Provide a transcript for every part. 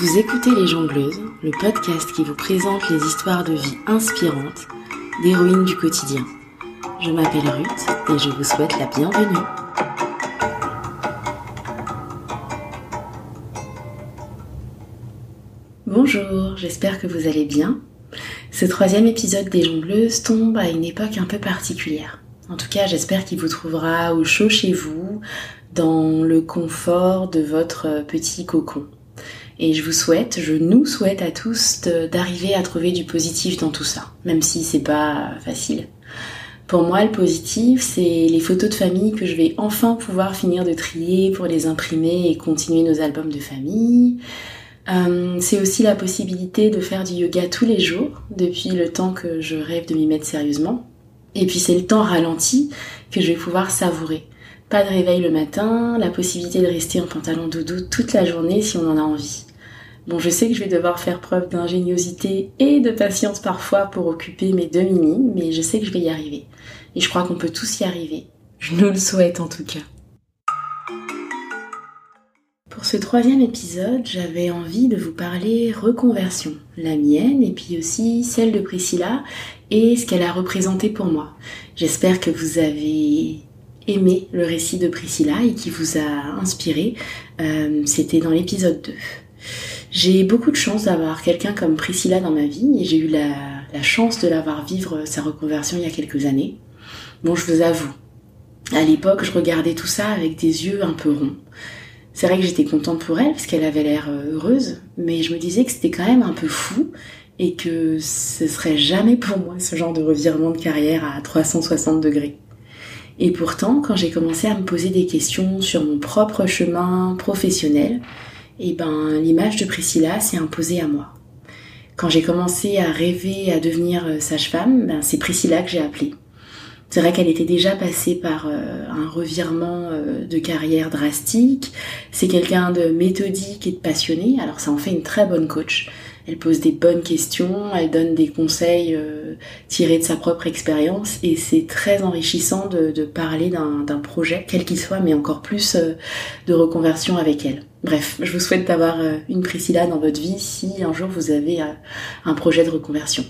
Vous écoutez Les Jongleuses, le podcast qui vous présente les histoires de vie inspirantes d'héroïnes du quotidien. Je m'appelle Ruth et je vous souhaite la bienvenue. Bonjour, j'espère que vous allez bien. Ce troisième épisode des Jongleuses tombe à une époque un peu particulière. En tout cas, j'espère qu'il vous trouvera au chaud chez vous, dans le confort de votre petit cocon. Et je vous souhaite, je nous souhaite à tous d'arriver à trouver du positif dans tout ça, même si c'est pas facile. Pour moi, le positif, c'est les photos de famille que je vais enfin pouvoir finir de trier pour les imprimer et continuer nos albums de famille. Euh, c'est aussi la possibilité de faire du yoga tous les jours, depuis le temps que je rêve de m'y mettre sérieusement. Et puis c'est le temps ralenti que je vais pouvoir savourer. Pas de réveil le matin, la possibilité de rester en pantalon doudou toute la journée si on en a envie. Bon, je sais que je vais devoir faire preuve d'ingéniosité et de patience parfois pour occuper mes deux mini, mais je sais que je vais y arriver. Et je crois qu'on peut tous y arriver. Je nous le souhaite en tout cas. Pour ce troisième épisode, j'avais envie de vous parler reconversion, la mienne et puis aussi celle de Priscilla et ce qu'elle a représenté pour moi. J'espère que vous avez aimé le récit de Priscilla et qui vous a inspiré. Euh, c'était dans l'épisode 2. J'ai beaucoup de chance d'avoir quelqu'un comme Priscilla dans ma vie et j'ai eu la, chance de l'avoir vivre sa reconversion il y a quelques années. Bon, je vous avoue, à l'époque, je regardais tout ça avec des yeux un peu ronds. C'est vrai que j'étais contente pour elle parce qu'elle avait l'air euh, heureuse, mais je me disais que c'était quand même un peu fou et que ce serait jamais pour moi ce genre de revirement de carrière à 360 degrés. Et pourtant, quand j'ai commencé à me poser des questions sur mon propre chemin professionnel, et ben l'image de Priscilla s'est imposée à moi. Quand j'ai commencé à rêver à devenir euh, sage-femme, ben c'est Priscilla que j'ai appelée. C'est vrai qu'elle était déjà passée par euh, un revirement euh, de carrière drastique. C'est quelqu'un de méthodique et de passionné, alors ça en fait une très bonne coach. Elle pose des bonnes questions, elle donne des conseils tirés de sa propre expérience et c'est très enrichissant de, parler d'un projet, quel qu'il soit, mais encore plus de reconversion avec elle. Bref, je vous souhaite d'avoir euh, une Priscilla dans votre vie si un jour vous avez euh, un projet de reconversion.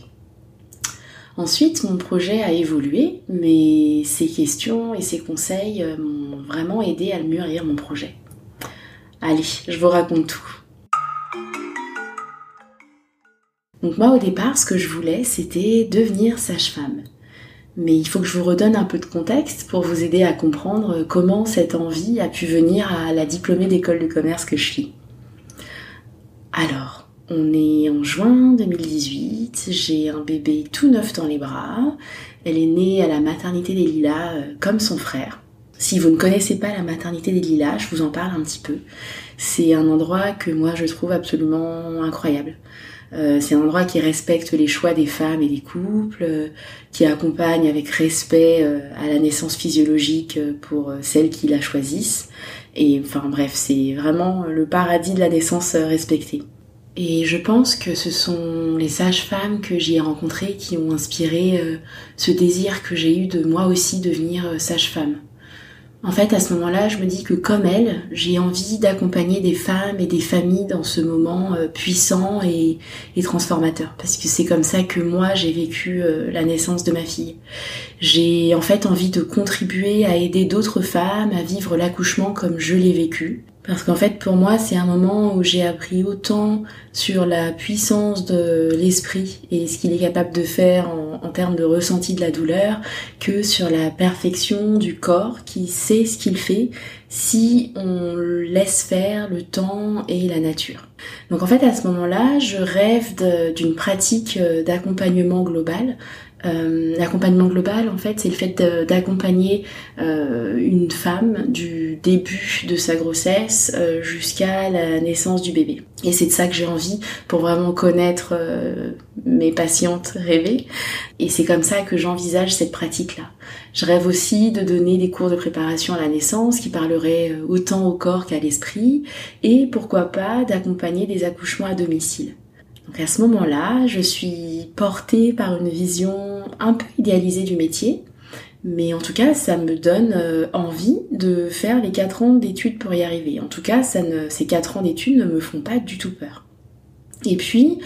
Ensuite, mon projet a évolué, mais ces questions et ces conseils euh, m'ont vraiment aidé à mûrir mon projet. Allez, je vous raconte tout. Donc moi au départ, ce que je voulais, c'était devenir sage-femme. Mais il faut que je vous redonne un peu de contexte pour vous aider à comprendre comment cette envie a pu venir à la diplômée d'école de commerce que je suis. Alors, on est en juin 2018, j'ai un bébé tout neuf dans les bras, elle est née à la maternité des Lilas euh, comme son frère. Si vous ne connaissez pas la maternité des Lilas, je vous en parle un petit peu. C'est un endroit que moi je trouve absolument incroyable. Euh, c'est un endroit qui respecte les choix des femmes et des couples, euh, qui accompagne avec respect euh, à la naissance physiologique pour celles qui la choisissent. Et enfin bref, c'est vraiment le paradis de la naissance respectée. Et je pense que ce sont les sages-femmes que j'y ai rencontrées qui ont inspiré ce désir que j'ai eu de moi aussi devenir sage-femme. En fait, à ce moment-là, je me dis que comme elle, j'ai envie d'accompagner des femmes et des familles dans ce moment euh, puissant et, transformateur. Parce que c'est comme ça que moi, j'ai vécu euh, la naissance de ma fille. J'ai en fait envie de contribuer à aider d'autres femmes à vivre l'accouchement comme je l'ai vécu. Parce qu'en fait, pour moi, c'est un moment où j'ai appris autant sur la puissance de l'esprit et ce qu'il est capable de faire en, termes de ressenti de la douleur que sur la perfection du corps qui sait ce qu'il fait si on laisse faire le temps et la nature. Donc en fait, à ce moment-là, je rêve d'une pratique euh, d'accompagnement global euh, l'accompagnement global, en fait, c'est le fait d'accompagner euh, une femme du début de sa grossesse euh, jusqu'à la naissance du bébé. Et c'est de ça que j'ai envie pour vraiment connaître mes patientes rêvées. Et c'est comme ça que j'envisage cette pratique-là. Je rêve aussi de donner des cours de préparation à la naissance qui parleraient autant au corps qu'à l'esprit. Et pourquoi pas d'accompagner des accouchements à domicile. Donc à ce moment-là, je suis portée par une vision un peu idéalisée du métier, mais en tout cas, ça me donne euh, envie de faire les 4 ans d'études pour y arriver. En tout cas, ces 4 ans d'études ne me font pas du tout peur. Et puis,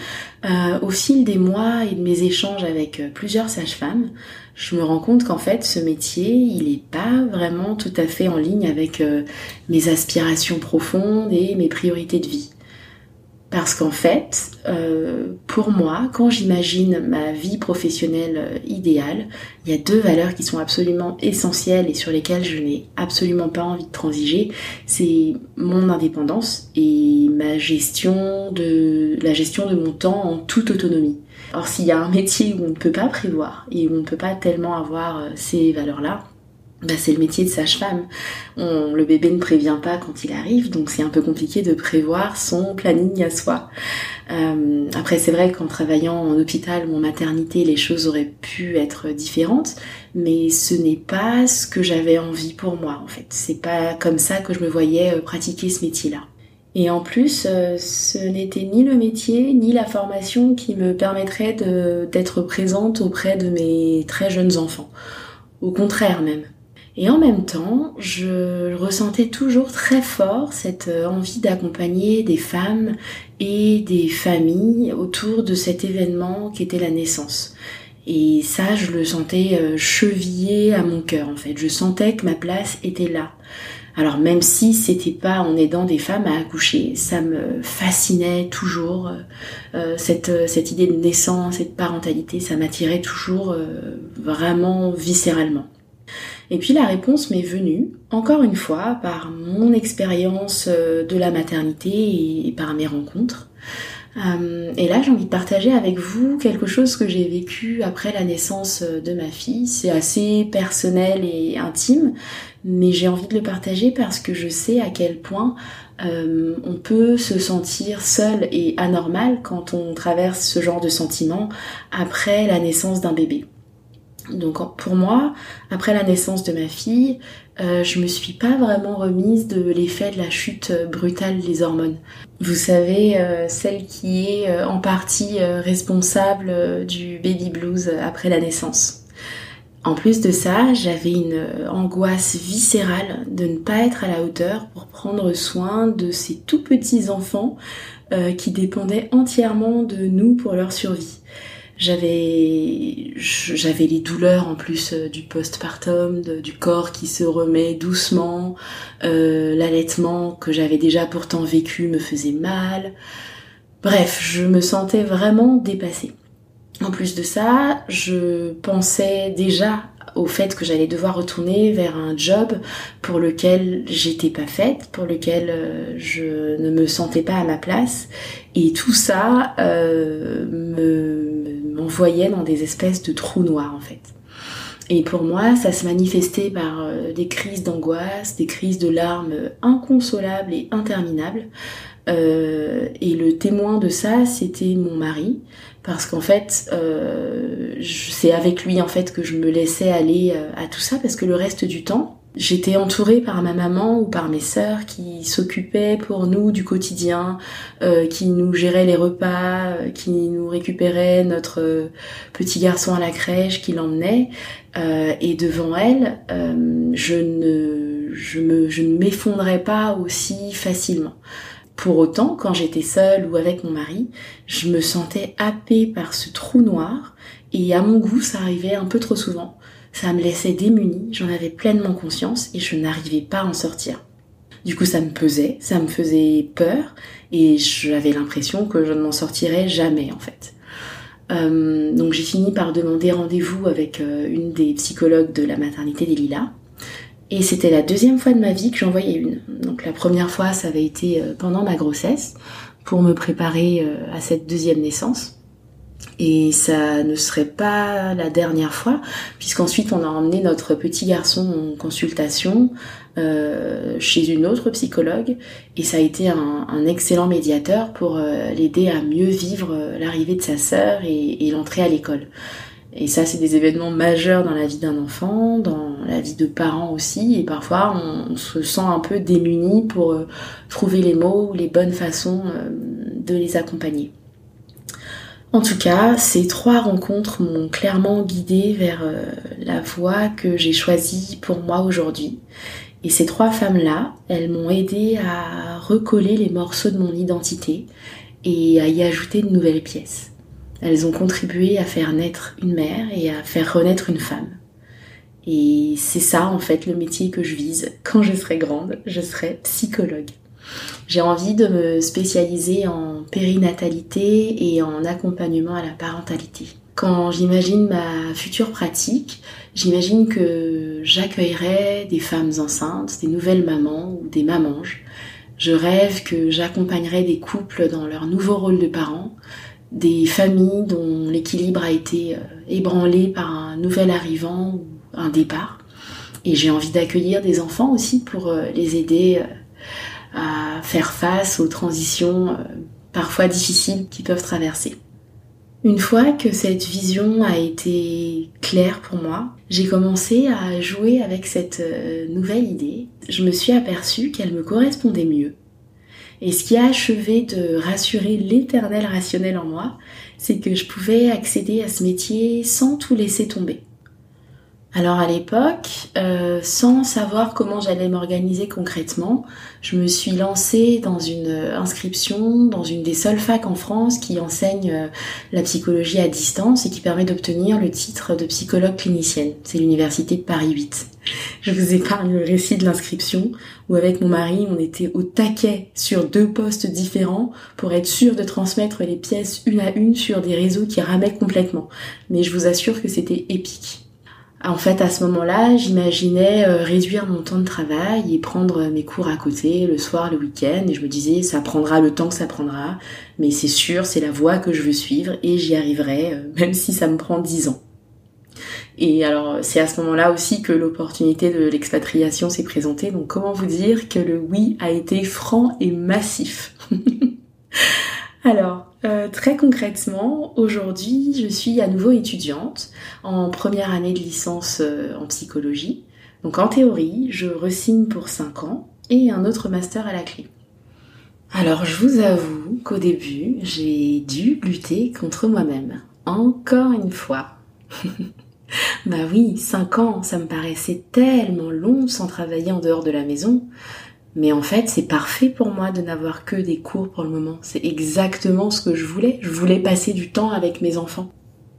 euh, au fil des mois et de mes échanges avec euh, plusieurs sages-femmes, je me rends compte qu'en fait, ce métier, il n'est pas vraiment tout à fait en ligne avec mes aspirations profondes et mes priorités de vie. Parce qu'en fait, euh, pour moi, quand j'imagine ma vie professionnelle euh, idéale, il y a deux valeurs qui sont absolument essentielles et sur lesquelles je n'ai absolument pas envie de transiger. C'est mon indépendance et ma gestion de la gestion de mon temps en toute autonomie. Or, s'il y a un métier où on ne peut pas prévoir et où on ne peut pas tellement avoir euh, ces valeurs-là, bah, c'est le métier de sage-femme. le bébé ne prévient pas quand il arrive, donc c'est un peu compliqué de prévoir son planning à soi. Euh, après, c'est vrai qu'en travaillant en hôpital ou en maternité, les choses auraient pu être différentes, mais ce n'est pas ce que j'avais envie pour moi, en fait. C'est pas comme ça que je me voyais euh, pratiquer ce métier-là. Et en plus, euh, ce n'était ni le métier, ni la formation qui me permettrait d'être présente auprès de mes très jeunes enfants. Au contraire même. Et en même temps, je ressentais toujours très fort cette euh, envie d'accompagner des femmes et des familles autour de cet événement qui était la naissance. Et ça, je le sentais euh, chevillé à mon cœur en fait. Je sentais que ma place était là. Alors même si c'était pas en aidant des femmes à accoucher, ça me fascinait toujours. Euh, cette, cette idée de naissance, cette parentalité, ça m'attirait toujours vraiment viscéralement. Et puis la réponse m'est venue, encore une fois, par mon expérience euh, de la maternité et par mes rencontres. Euh, et là, j'ai envie de partager avec vous quelque chose que j'ai vécu après la naissance euh, de ma fille. C'est assez personnel et intime, mais j'ai envie de le partager parce que je sais à quel point on peut se sentir seul et anormal quand on traverse ce genre de sentiments après la naissance d'un bébé. Donc pour moi, après la naissance de ma fille, euh, je me suis pas vraiment remise de l'effet de la chute brutale des hormones. Vous savez, euh, celle qui est euh, en partie responsable du baby blues après la naissance. En plus de ça, j'avais une angoisse viscérale de ne pas être à la hauteur pour prendre soin de ces tout petits enfants qui dépendaient entièrement de nous pour leur survie. J'avais j'avais les douleurs en plus euh, du postpartum, du corps qui se remet doucement, euh, l'allaitement que j'avais déjà pourtant vécu me faisait mal. Bref, je me sentais vraiment dépassée. En plus de ça, je pensais déjà au fait que j'allais devoir retourner vers un job pour lequel j'étais pas faite, pour lequel euh, je ne me sentais pas à ma place. Et tout ça me m'envoyait dans des espèces de trous noirs en fait. Et pour moi, ça se manifestait par euh, des crises d'angoisse, des crises de larmes inconsolables et interminables. Euh, et le témoin de ça, c'était mon mari, parce qu'en fait, euh, c'est avec lui en fait que je me laissais aller à tout ça, parce que le reste du temps, j'étais entourée par ma maman ou par mes sœurs qui s'occupaient pour nous du quotidien, euh, qui nous géraient les repas, euh, qui nous récupéraient notre petit garçon à la crèche, qui l'emmenait. et devant elle, je ne, je ne m'effondrais pas aussi facilement. Pour autant, quand j'étais seule ou avec mon mari, je me sentais happée par ce trou noir et à mon goût, ça arrivait un peu trop souvent. Ça me laissait démunie, j'en avais pleinement conscience et je n'arrivais pas à en sortir. Du coup, ça me pesait, ça me faisait peur et j'avais l'impression que je ne m'en sortirais jamais en fait. Euh, donc j'ai fini par demander rendez-vous avec euh, une des psychologues de la maternité des Lilas et c'était la deuxième fois de ma vie que j'en voyais une. Donc la première fois, ça avait été euh, pendant ma grossesse, pour me préparer à cette deuxième naissance. Et ça ne serait pas la dernière fois, puisqu'ensuite on a emmené notre petit garçon en consultation euh, chez une autre psychologue, et ça a été un, excellent médiateur pour l'aider à mieux vivre l'arrivée de sa sœur et l'entrée à l'école. Et ça, c'est des événements majeurs dans la vie d'un enfant, dans la vie de parents aussi. Et parfois, on, se sent un peu démuni pour euh, trouver les mots ou les bonnes façons euh, de les accompagner. En tout cas, ces trois rencontres m'ont clairement guidée vers euh, la voie que j'ai choisie pour moi aujourd'hui. Et ces trois femmes-là, elles m'ont aidé à recoller les morceaux de mon identité et à y ajouter de nouvelles pièces. Elles ont contribué à faire naître une mère et à faire renaître une femme. Et c'est ça en fait le métier que je vise. Quand je serai grande, je serai psychologue. J'ai envie de me spécialiser en périnatalité et en accompagnement à la parentalité. Quand j'imagine ma future pratique, j'imagine que j'accueillerai des femmes enceintes, des nouvelles mamans ou des mamanges. Je rêve que j'accompagnerai des couples dans leur nouveau rôle de parents, des familles dont l'équilibre a été euh, ébranlé par un nouvel arrivant ou un départ. Et j'ai envie d'accueillir des enfants aussi pour euh, les aider euh, à faire face aux transitions parfois difficiles qu'ils peuvent traverser. Une fois que cette vision a été claire pour moi, j'ai commencé à jouer avec cette euh, nouvelle idée. Je me suis aperçue qu'elle me correspondait mieux. Et ce qui a achevé de rassurer l'éternel rationnel en moi, c'est que je pouvais accéder à ce métier sans tout laisser tomber. Alors à l'époque, euh, sans savoir comment j'allais m'organiser concrètement, je me suis lancée dans une inscription dans une des seules facs en France qui enseigne euh, la psychologie à distance et qui permet d'obtenir le titre de psychologue clinicienne. C'est l'université de Paris 8. Je vous épargne le récit de l'inscription où avec mon mari on était au taquet sur deux postes différents pour être sûr de transmettre les pièces une à une sur des réseaux qui ramaient complètement. Mais je vous assure que c'était épique. En fait, à ce moment-là, j'imaginais euh, réduire mon temps de travail et prendre mes cours à côté le soir, le week-end. Et je me disais, ça prendra le temps que ça prendra, mais c'est sûr, c'est la voie que je veux suivre et j'y arriverai, euh, même si ça me prend dix ans. Et alors, c'est à ce moment-là aussi que l'opportunité de l'expatriation s'est présentée. Donc, comment vous dire que le oui a été franc et massif? Alors, euh, très concrètement, aujourd'hui, je suis à nouveau étudiante en première année de licence euh, en psychologie. Donc en théorie, je resigne pour 5 ans et un autre master à la clé. Alors je vous avoue qu'au début, j'ai dû lutter contre moi-même. Encore une fois. bah oui, 5 ans, ça me paraissait tellement long sans travailler en dehors de la maison. Mais en fait, c'est parfait pour moi de n'avoir que des cours pour le moment. C'est exactement ce que je voulais. Je voulais passer du temps avec mes enfants.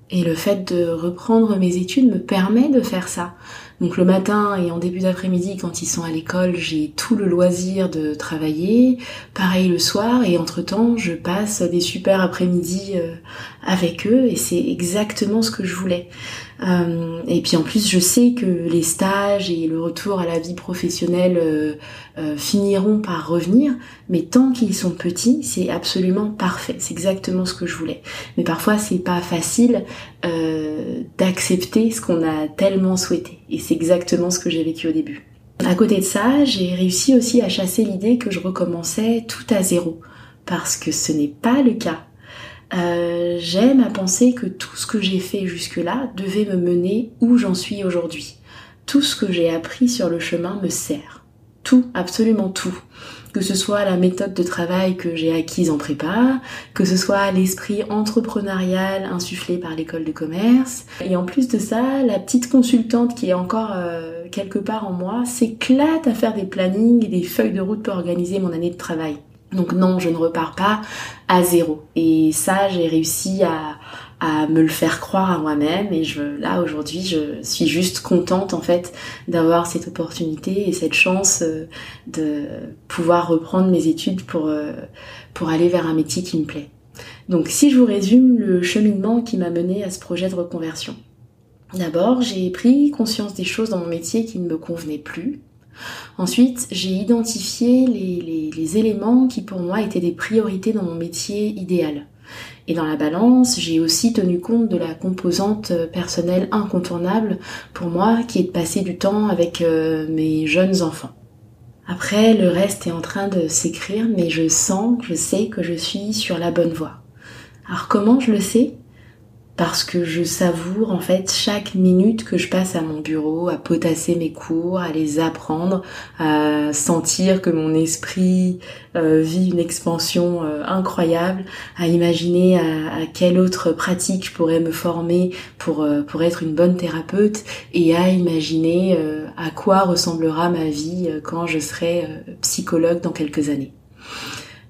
Et le fait de reprendre mes études me permet de faire ça. Donc le matin et en début d'après-midi, quand ils sont à l'école, j'ai tout le loisir de travailler. Pareil le soir et entre-temps, je passe des super après-midi euh, avec eux et c'est exactement ce que je voulais. Euh, et puis en plus, je sais que les stages et le retour à la vie professionnelle euh, euh, finiront par revenir, mais tant qu'ils sont petits, c'est absolument parfait. C'est exactement ce que je voulais. Mais parfois, c'est pas facile d'accepter ce qu'on a tellement souhaité. Et c'est exactement ce que j'ai vécu au début. À côté de ça, j'ai réussi aussi à chasser l'idée que je recommençais tout à zéro, parce que ce n'est pas le cas. Euh, j'aime à penser que tout ce que j'ai fait jusque-là devait me mener où j'en suis aujourd'hui. Tout ce que j'ai appris sur le chemin me sert. Tout, absolument tout. Que ce soit la méthode de travail que j'ai acquise en prépa, que ce soit l'esprit entrepreneurial insufflé par l'école de commerce. Et en plus de ça, la petite consultante qui est encore euh, quelque part en moi s'éclate à faire des plannings et des feuilles de route pour organiser mon année de travail. Donc non, je ne repars pas à zéro. Et ça, j'ai réussi à, me le faire croire à moi-même. Et je, là, aujourd'hui, je suis juste contente, en fait, d'avoir cette opportunité et cette chance euh, de pouvoir reprendre mes études pour, euh, pour aller vers un métier qui me plaît. Donc si je vous résume le cheminement qui m'a mené à ce projet de reconversion. D'abord, j'ai pris conscience des choses dans mon métier qui ne me convenaient plus, Ensuite, j'ai identifié les, éléments qui pour moi étaient des priorités dans mon métier idéal. Et dans la balance, j'ai aussi tenu compte de la composante personnelle incontournable pour moi qui est de passer du temps avec euh, mes jeunes enfants. Après, le reste est en train de s'écrire, mais je sens, je sais que je suis sur la bonne voie. Alors comment je le sais? Parce que je savoure en fait chaque minute que je passe à mon bureau, à potasser mes cours, à les apprendre, à sentir que mon esprit euh, vit une expansion euh, incroyable, à imaginer à, quelle autre pratique je pourrais me former euh, pour être une bonne thérapeute et à imaginer à quoi ressemblera ma vie quand je serai psychologue dans quelques années.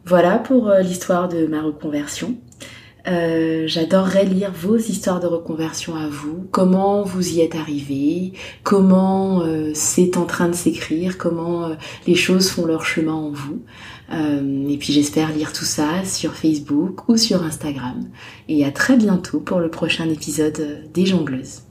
Voilà pour l'histoire de ma reconversion. Euh, j'adorerais lire vos histoires de reconversion à vous, comment vous y êtes arrivé, comment euh, c'est en train de s'écrire, comment euh, les choses font leur chemin en vous? et puis j'espère lire tout ça sur Facebook ou sur Instagram. Et à très bientôt pour le prochain épisode des jongleuses.